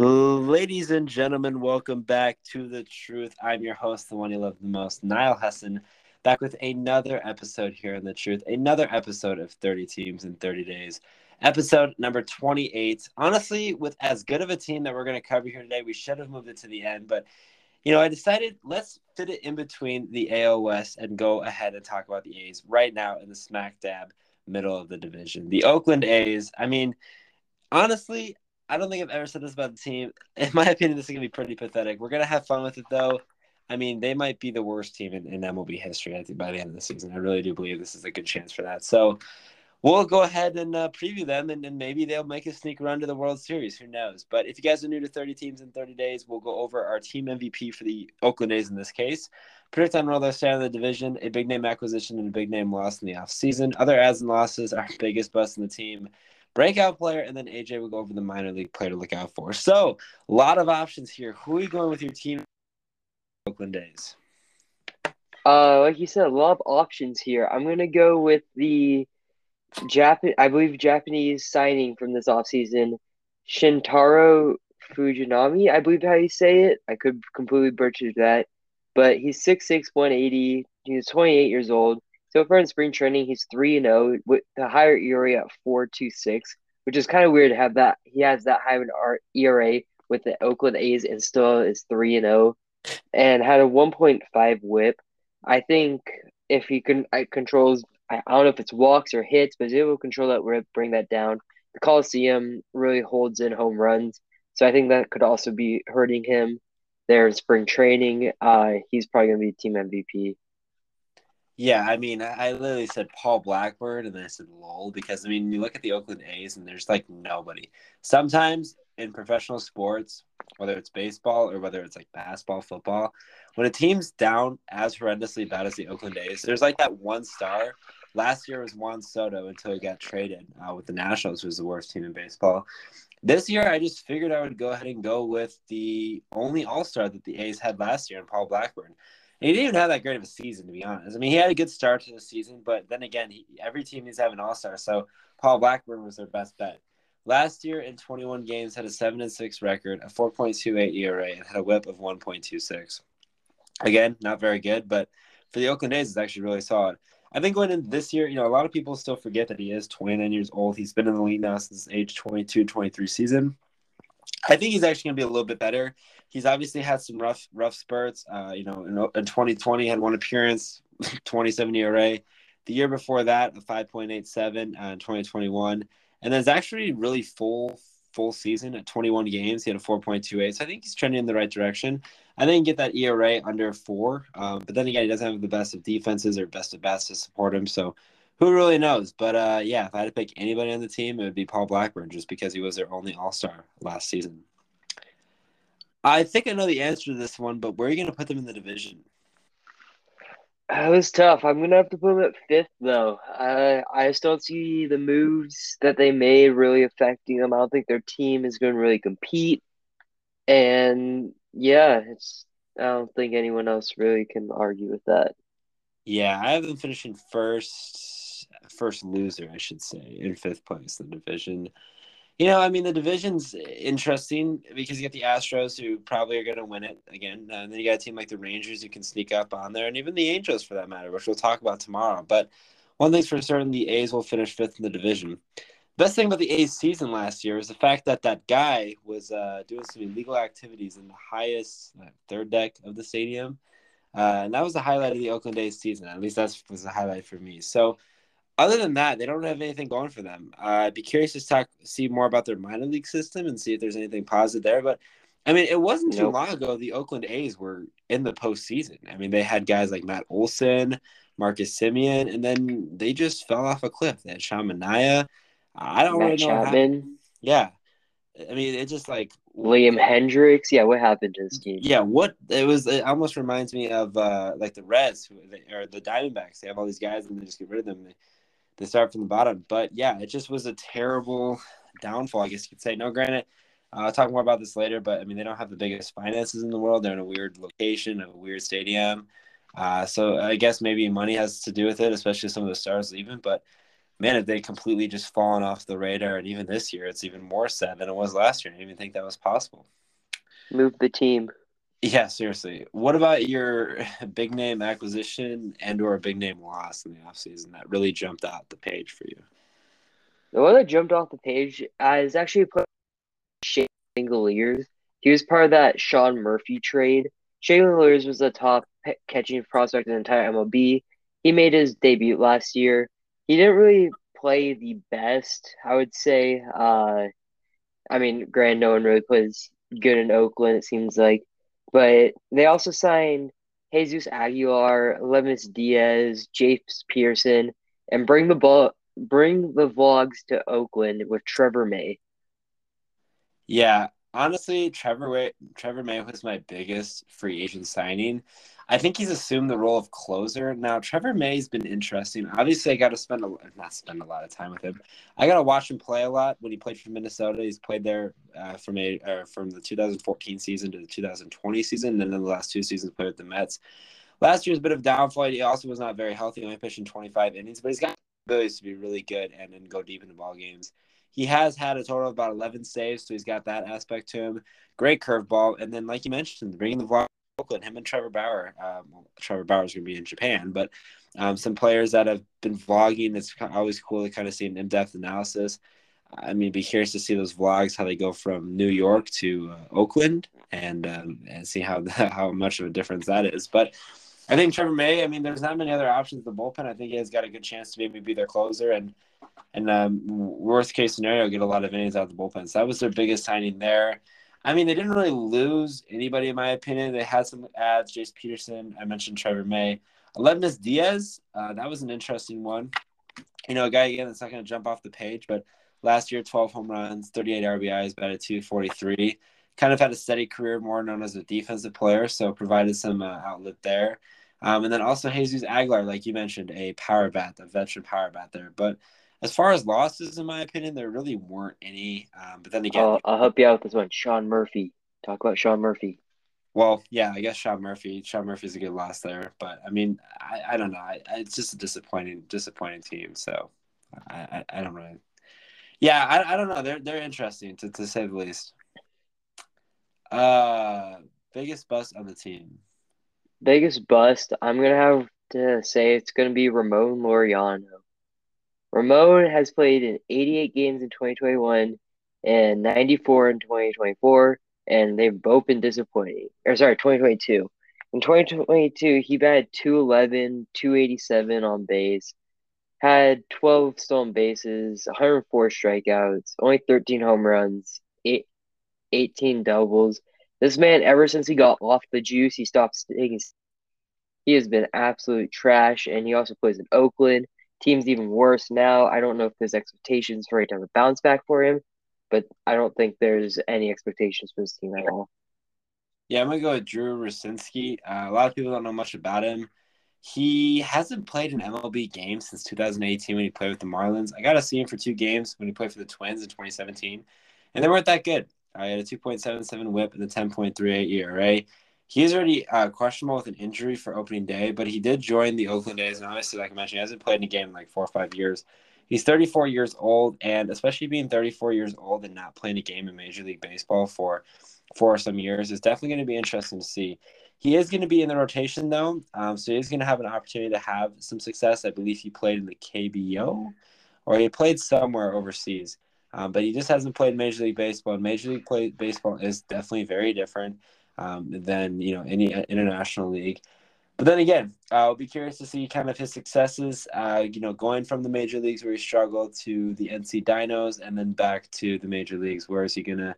Ladies and gentlemen, welcome back to The Truth. I'm your host, the one you love the most, Niall Hesson, back with another episode here in The Truth, another episode of 30 Teams in 30 Days, episode number 28. Honestly, with as good of a team that we're going to cover here today, we should have moved it to the end, but you know, I decided let's fit it in between the West and go ahead and talk about the A's right now in the smack dab middle of the division. The Oakland A's, I mean, honestly, I don't think I've ever said this about the team. In my opinion, this is going to be pretty pathetic. We're going to have fun with it, though. I mean, they might be the worst team in, in MLB history, I think, by the end of the season. I really do believe this is a good chance for that. So we'll go ahead and uh, preview them, and, and maybe they'll make a sneak run to the World Series. Who knows? But if you guys are new to 30 teams in 30 days, we'll go over our team MVP for the Oakland A's in this case. Predict on where they'll stand in the division, a big name acquisition, and a big name loss in the offseason. Other adds and losses, our biggest bust in the team breakout player, and then AJ will go over the minor league player to look out for. So, a lot of options here. Who are you going with your team? Oakland A's. Uh, like you said, a lot of options here. I'm gonna go with the Japan. I believe Japanese signing from this offseason, Shintaro Fujinami. I believe how you say it. I could completely butcher that, but he's 6'6", 180. He's 28 years old. So far in spring training, he's three and zero oh with the higher ERA at four two six, which is kind of weird to have that. He has that high of an ERA with the Oakland A's and still is three and zero, oh, and had a one point five WHIP. I think if he can I controls, I, I don't know if it's walks or hits, but he will control that WHIP, bring that down. The Coliseum really holds in home runs, so I think that could also be hurting him there in spring training. Uh, he's probably gonna be team MVP. Yeah, I mean, I literally said Paul Blackburn and then I said lol because I mean, you look at the Oakland A's and there's like nobody. Sometimes in professional sports, whether it's baseball or whether it's like basketball, football, when a team's down as horrendously bad as the Oakland A's, there's like that one star. Last year was Juan Soto until he got traded uh, with the Nationals, who was the worst team in baseball. This year, I just figured I would go ahead and go with the only All Star that the A's had last year, and Paul Blackburn he didn't even have that great of a season, to be honest. I mean, he had a good start to the season, but then again, he, every team needs to have an all star. So Paul Blackburn was their best bet. Last year in 21 games, had a seven and six record, a 4.28 ERA, and had a WHIP of 1.26. Again, not very good, but for the Oakland A's, it's actually really solid. I think going into this year, you know, a lot of people still forget that he is 29 years old. He's been in the league now since age 22, 23 season. I think he's actually going to be a little bit better he's obviously had some rough rough spurts. Uh, you know, in, in 2020 had one appearance, 27 ERA. The year before that, a 5.87 uh, in 2021, and then it's actually really full full season at 21 games. He had a 4.28, so I think he's trending in the right direction. I think get that ERA under four, um, but then again, he doesn't have the best of defenses or best of bats to support him. So who really knows? But uh, yeah, if I had to pick anybody on the team, it would be Paul Blackburn, just because he was their only All Star last season. I think I know the answer to this one, but where are you going to put them in the division? That was tough. I'm gonna have to put them at fifth, though. I I just don't see the moves that they made really affecting them. I don't think their team is going to really compete, and yeah, it's. I don't think anyone else really can argue with that. Yeah, I have them finishing first, first loser, I should say, in fifth place in the division. You know, I mean, the division's interesting because you get the Astros who probably are going to win it again. And then you got a team like the Rangers who can sneak up on there, and even the Angels for that matter, which we'll talk about tomorrow. But one thing's for certain the A's will finish fifth in the division. Best thing about the A's season last year is the fact that that guy was uh, doing some illegal activities in the highest third deck of the stadium. Uh, and that was the highlight of the Oakland A's season. At least that was the highlight for me. So other than that, they don't have anything going for them. Uh, I'd be curious to talk, see more about their minor league system and see if there's anything positive there. But I mean, it wasn't too nope. long ago the Oakland A's were in the postseason. I mean, they had guys like Matt Olson, Marcus Semien, and then they just fell off a cliff. They had Sean Manaea. I don't Matt really know. Chapman. Yeah, I mean, it just like Liam Hendriks. Yeah, what happened to this team? Yeah, what it was. It almost reminds me of uh, like the Reds who, or the Diamondbacks. They have all these guys and they just get rid of them. They, start from the bottom. But yeah, it just was a terrible downfall, I guess you could say. No, granted, uh, I'll talk more about this later, but I mean, they don't have the biggest finances in the world. They're in a weird location, a weird stadium. Uh, so I guess maybe money has to do with it, especially some of the stars leaving. But man, if they completely just fallen off the radar, and even this year, it's even more sad than it was last year. I didn't even think that was possible. Move the team. Yeah, seriously. What about your big name acquisition and or a big name loss in the offseason that really jumped out the page for you? The one that jumped off the page is actually put Shea Langeliers. He was part of that Sean Murphy trade. Shea Langeliers was the top catching prospect in the entire MLB. He made his debut last year. He didn't really play the best, I would say. Uh, I mean, Grand no one really plays good in Oakland, it seems like. But they also signed Jesus Aguilar, Aledmys Diaz, Jace Peterson, and bring the ball bring the vlogs to Oakland with Trevor May. Yeah, honestly, Trevor Trevor May was my biggest free agent signing. I think he's assumed the role of closer. Now, Trevor May's been interesting. Obviously, I got to spend a not spend a lot of time with him. I got to watch him play a lot. When he played for Minnesota, he's played there uh, from a uh, from the 2014 season to the 2020 season, and then the last two seasons played with the Mets. Last year's a bit of downfall. He also was not very healthy, He only pitched in 25 innings, but he's got abilities to be really good and then go deep into ball games. He has had a total of about 11 saves, so he's got that aspect to him. Great curveball, and then like you mentioned, bringing the vlog Oakland, him and Trevor Bauer. Um, Trevor Bauer's going to be in Japan, but um, some players that have been vlogging. It's always cool to kind of see an in-depth analysis. I mean, be curious to see those vlogs how they go from New York to uh, Oakland and um, and see how how much of a difference that is. But I think Trevor May. I mean, there's not many other options. In the bullpen. I think he has got a good chance to maybe be their closer and and um, worst case scenario get a lot of innings out of the bullpen. So that was their biggest signing there. I mean, they didn't really lose anybody, in my opinion. They had some ads. Jace Peterson, I mentioned Trevor May. Aledmys Diaz, uh, that was an interesting one. You know, a guy, again, that's not going to jump off the page, but last year, 12 home runs, 38 RBIs, batted 243. Kind of had a steady career, more known as a defensive player, so provided some uh, outlet there. Um, and then also Jesus Aguilar, like you mentioned, a power bat, a veteran power bat there. But as far as losses, in my opinion, there really weren't any. Um, but then again, I'll, I'll help you out with this one. Sean Murphy. Talk about Sean Murphy. Well, yeah, I guess Sean Murphy. Sean Murphy's a good loss there, but I mean, I, I don't know. I, it's just a disappointing, disappointing team. So I, I, I don't really. Yeah, I, I don't know. They're they're interesting to, to say the least. Uh, biggest bust on the team. Biggest bust. I'm gonna have to say it's gonna be Ramon Laureano. Ramon has played in 88 games in 2021 and 94 in 2024, and they've both been disappointing. Or sorry, 2022. In 2022, he batted 211, 287 on base, had 12 stolen bases, 104 strikeouts, only 13 home runs, eight, 18 doubles. This man, ever since he got off the juice, he stopped taking. He has been absolute trash, and he also plays in Oakland team's even worse now. I don't know if there's expectations for it to have a bounce back for him, but I don't think there's any expectations for this team at all. Yeah, I'm gonna go with Drew Rucinski. Uh, a lot of people don't know much about him. He hasn't played an MLB game since 2018 when he played with the Marlins. I got to see him for two games when he played for the Twins in 2017, and they weren't that good. I had a 2.77 WHIP and a 10.38 ERA he's already uh, questionable with an injury for opening day, but he did join the Oakland A's, and obviously, like I mentioned, he hasn't played in a game in like four or five years. He's 34 years old, and especially being 34 years old and not playing a game in Major League Baseball for for some years is definitely going to be interesting to see. He is going to be in the rotation though, um, so he's going to have an opportunity to have some success. I believe he played in the KBO, or he played somewhere overseas. Um, but he just hasn't played Major League Baseball. And Major League play, Baseball is definitely very different um, than you know any international league. But then again, I'll be curious to see kind of his successes. Uh, you know, going from the major leagues where he struggled to the NC Dinos, and then back to the major leagues. Where is he gonna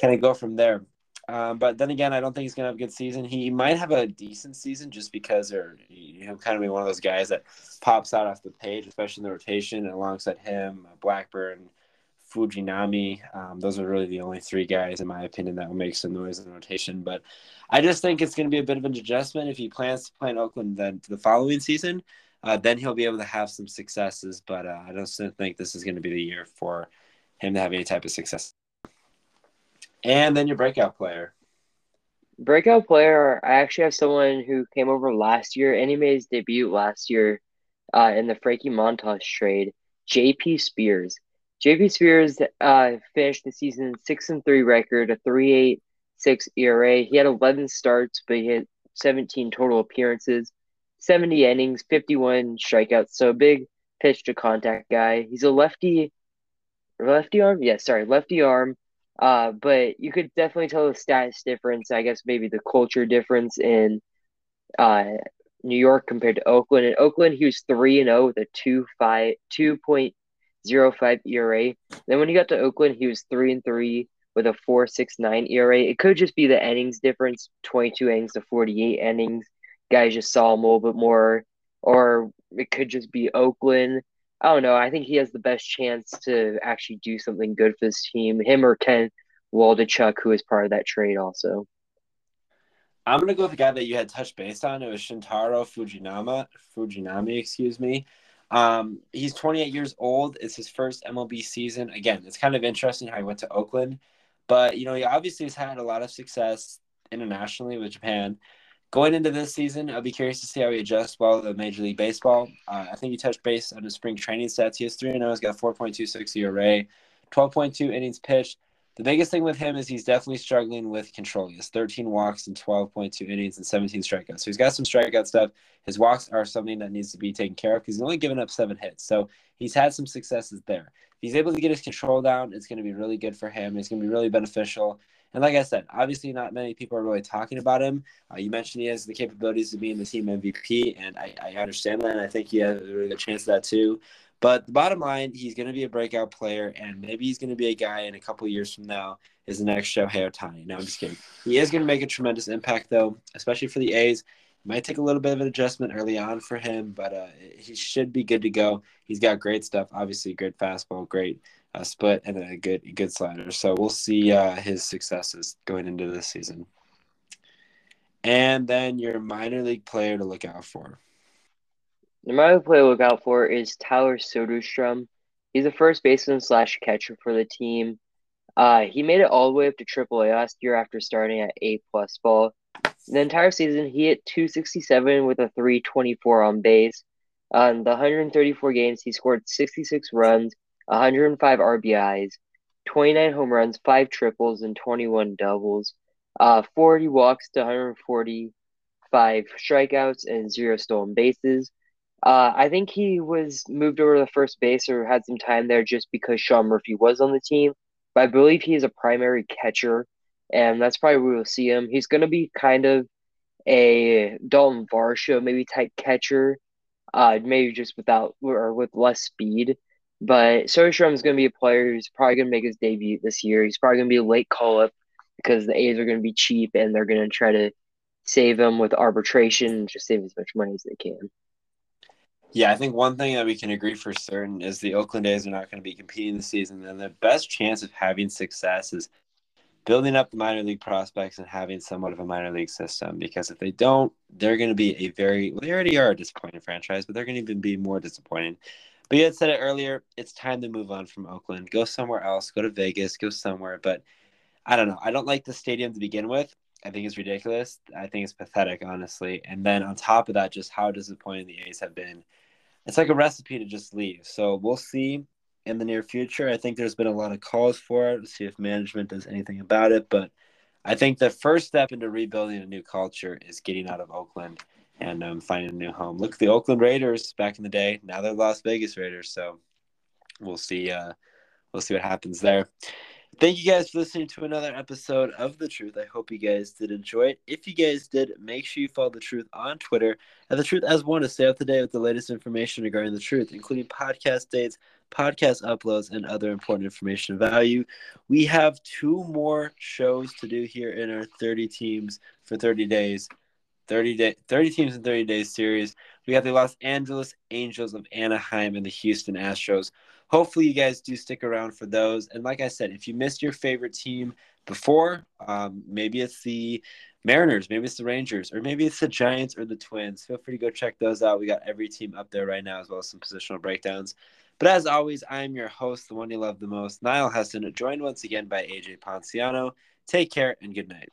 kind of go from there? Um, but then again, I don't think he's gonna have a good season. He might have a decent season just because, or you know, kind of be one of those guys that pops out off the page, especially in the rotation, alongside him, Blackburn, Fujinami. Um, those are really the only three guys, in my opinion, that will make some noise in rotation. But I just think it's going to be a bit of an adjustment if he plans to play in Oakland then the following season. Uh, then he'll be able to have some successes. But uh, I don't think this is going to be the year for him to have any type of success. And then your breakout player. Breakout player, I actually have someone who came over last year and he made his debut last year uh, in the Frankie Montas trade. J.P. Sears. J.P. Sears uh, finished the season six and three record, a three eight six ERA. He had eleven starts, but he had seventeen total appearances, seventy innings, fifty one strikeouts. So big pitch to contact guy. He's a lefty, lefty arm. Yeah, sorry, lefty arm. Uh, but you could definitely tell the status difference. I guess maybe the culture difference in uh, New York compared to Oakland. In Oakland, he was three and zero oh with a two five two point zero five ERA. Then when he got to Oakland, he was three and three with a four six nine ERA. It could just be the innings difference, twenty two innings to forty eight innings. Guys just saw him a little bit more, or it could just be Oakland. I don't know. I think he has the best chance to actually do something good for this team. Him or Ken Waldichuk, who is part of that trade, also. I'm gonna go with the guy that you had touched base on. It was Shintaro Fujinama, Fujinami, excuse me. Um, he's 28 years old. It's his first MLB season. Again, it's kind of interesting how he went to Oakland, but you know he obviously has had a lot of success internationally with Japan. Going into this season, I'll be curious to see how he adjusts well to Major League Baseball. Uh, I think he touched base on his spring training stats. He has 3 0. He's got 4.26 ERA, 12.2 innings pitched, the biggest thing with him is he's definitely struggling with control. He has 13 walks and 12.2 innings and 17 strikeouts. So he's got some strikeout stuff. His walks are something that needs to be taken care of because he's only given up seven hits. So he's had some successes there. If he's able to get his control down, it's going to be really good for him. It's going to be really beneficial. And like I said, obviously not many people are really talking about him. Uh, you mentioned he has the capabilities of being the team MVP, and I, I understand that. And I think he has a really good chance of that too. But the bottom line, he's going to be a breakout player, and maybe he's going to be a guy in a couple years from now is the next Shohei Ohtani. No, I'm just kidding. He is going to make a tremendous impact, though, especially for the A's. Might take a little bit of an adjustment early on for him, but uh, he should be good to go. He's got great stuff, obviously, great fastball, great uh, split, and a good good slider. So we'll see uh, his successes going into this season. And then your minor league player to look out for. The minor player to look out for is Tyler Soderstrom. He's a first baseman slash catcher for the team. Uh, he made it all the way up to AAA last year after starting at A plus ball. The entire season, he hit 267 with a 324 on base. On the 134 games, he scored 66 runs, 105 RBIs, 29 home runs, 5 triples, and 21 doubles. Uh, 40 walks to 145 strikeouts and 0 stolen bases. Uh, I think he was moved over to first base or had some time there just because Sean Murphy was on the team. But I believe he is a primary catcher, and that's probably where we'll see him. He's going to be kind of a Dalton Varsho maybe type catcher, uh, maybe just without or with less speed. But Soderstrom is going to be a player who's probably going to make his debut this year. He's probably going to be a late call up because the A's are going to be cheap and they're going to try to save him with arbitration just save as much money as they can. Yeah, I think one thing that we can agree for certain is the Oakland A's are not going to be competing this season, and the best chance of having success is building up the minor league prospects and having somewhat of a minor league system. Because if they don't, they're going to be a very well, they already are a disappointing franchise, but they're going to even be more disappointing. But you had said it earlier, it's time to move on from Oakland. Go somewhere else. Go to Vegas. Go somewhere. But I don't know. I don't like the stadium to begin with. I think it's ridiculous. I think it's pathetic, honestly. And then on top of that, just how disappointing the A's have been it's like a recipe to just leave. So we'll see in the near future. I think there's been a lot of calls for it. see if management does anything about it. But I think the first step into rebuilding a new culture is getting out of Oakland and um, finding a new home. Look, the Oakland Raiders back in the day. Now they're Las Vegas Raiders. So we'll see. Uh, we'll see what happens there. Thank you guys for listening to another episode of The Truth. I hope you guys did enjoy it. If you guys did, make sure you follow The Truth on Twitter at The Truth as one to stay up to date with the latest information regarding The Truth, including podcast dates, podcast uploads, and other important information of value. We have two more shows to do here in our 30 teams for 30 days. 30 day 30 teams in 30 days series. We have the Los Angeles Angels of Anaheim and the Houston Astros hopefully you guys do stick around for those. And like I said, if you missed your favorite team before, um, maybe it's the Mariners, maybe it's the Rangers, or maybe it's the Giants or the Twins. Feel free to go check those out. We got every team up there right now, as well as some positional breakdowns. But as always, I am your host, the one you love the most, Niall Heston, joined once again by AJ Ponciano. Take care and good night.